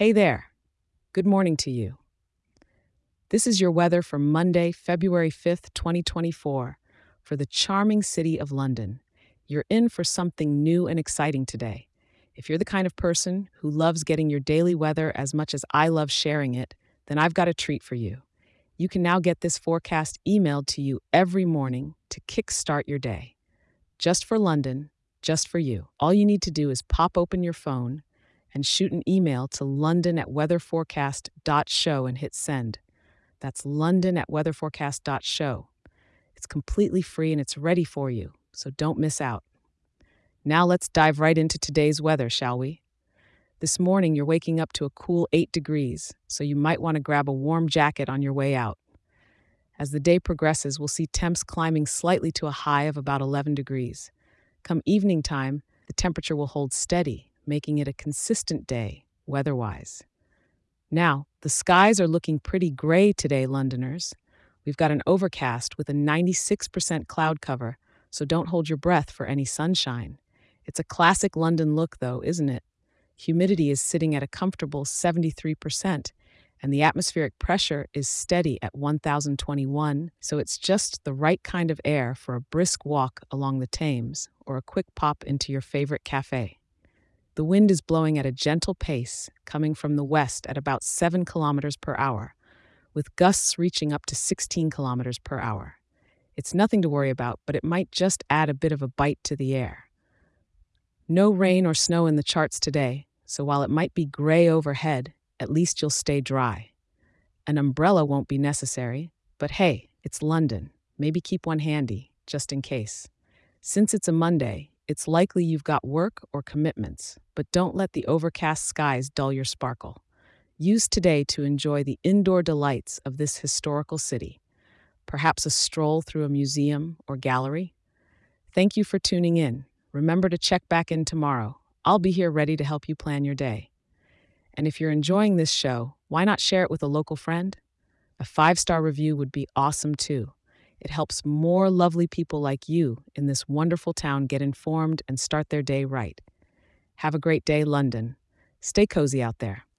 Hey there. Good morning to you. This is your weather for Monday, February 5th, 2024, for the charming city of London. You're in for something new and exciting today. If you're the kind of person who loves getting your daily weather as much as I love sharing it, then I've got a treat for you. You can now get this forecast emailed to you every morning to kickstart your day. Just for London, just for you. All you need to do is pop open your phone and shoot an email to london at weatherforecast.show and hit send. That's london at weatherforecast.show. It's completely free and it's ready for you, so don't miss out. Now let's dive right into today's weather, shall we? This morning, you're waking up to a cool 8 degrees, so you might want to grab a warm jacket on your way out. As the day progresses, we'll see temps climbing slightly to a high of about 11 degrees. Come evening time, the temperature will hold steady, making it a consistent day, weatherwise. Now, the skies are looking pretty gray today, Londoners. We've got an overcast with a 96% cloud cover, so don't hold your breath for any sunshine. It's a classic London look, though, isn't it? Humidity is sitting at a comfortable 73%, and the atmospheric pressure is steady at 1021, so it's just the right kind of air for a brisk walk along the Thames or a quick pop into your favorite cafe. The wind is blowing at a gentle pace, coming from the west at about 7 kilometers per hour, with gusts reaching up to 16 kilometers per hour. It's nothing to worry about, but it might just add a bit of a bite to the air. No rain or snow in the charts today, so while it might be gray overhead, at least you'll stay dry. An umbrella won't be necessary, but hey, it's London. Maybe keep one handy, just in case. Since it's a Monday, it's likely you've got work or commitments, but don't let the overcast skies dull your sparkle. Use today to enjoy the indoor delights of this historical city. Perhaps a stroll through a museum or gallery. Thank you for tuning in. Remember to check back in tomorrow. I'll be here ready to help you plan your day. And if you're enjoying this show, why not share it with a local friend? A five star review would be awesome too. It helps more lovely people like you in this wonderful town get informed and start their day right. Have a great day, London. Stay cozy out there.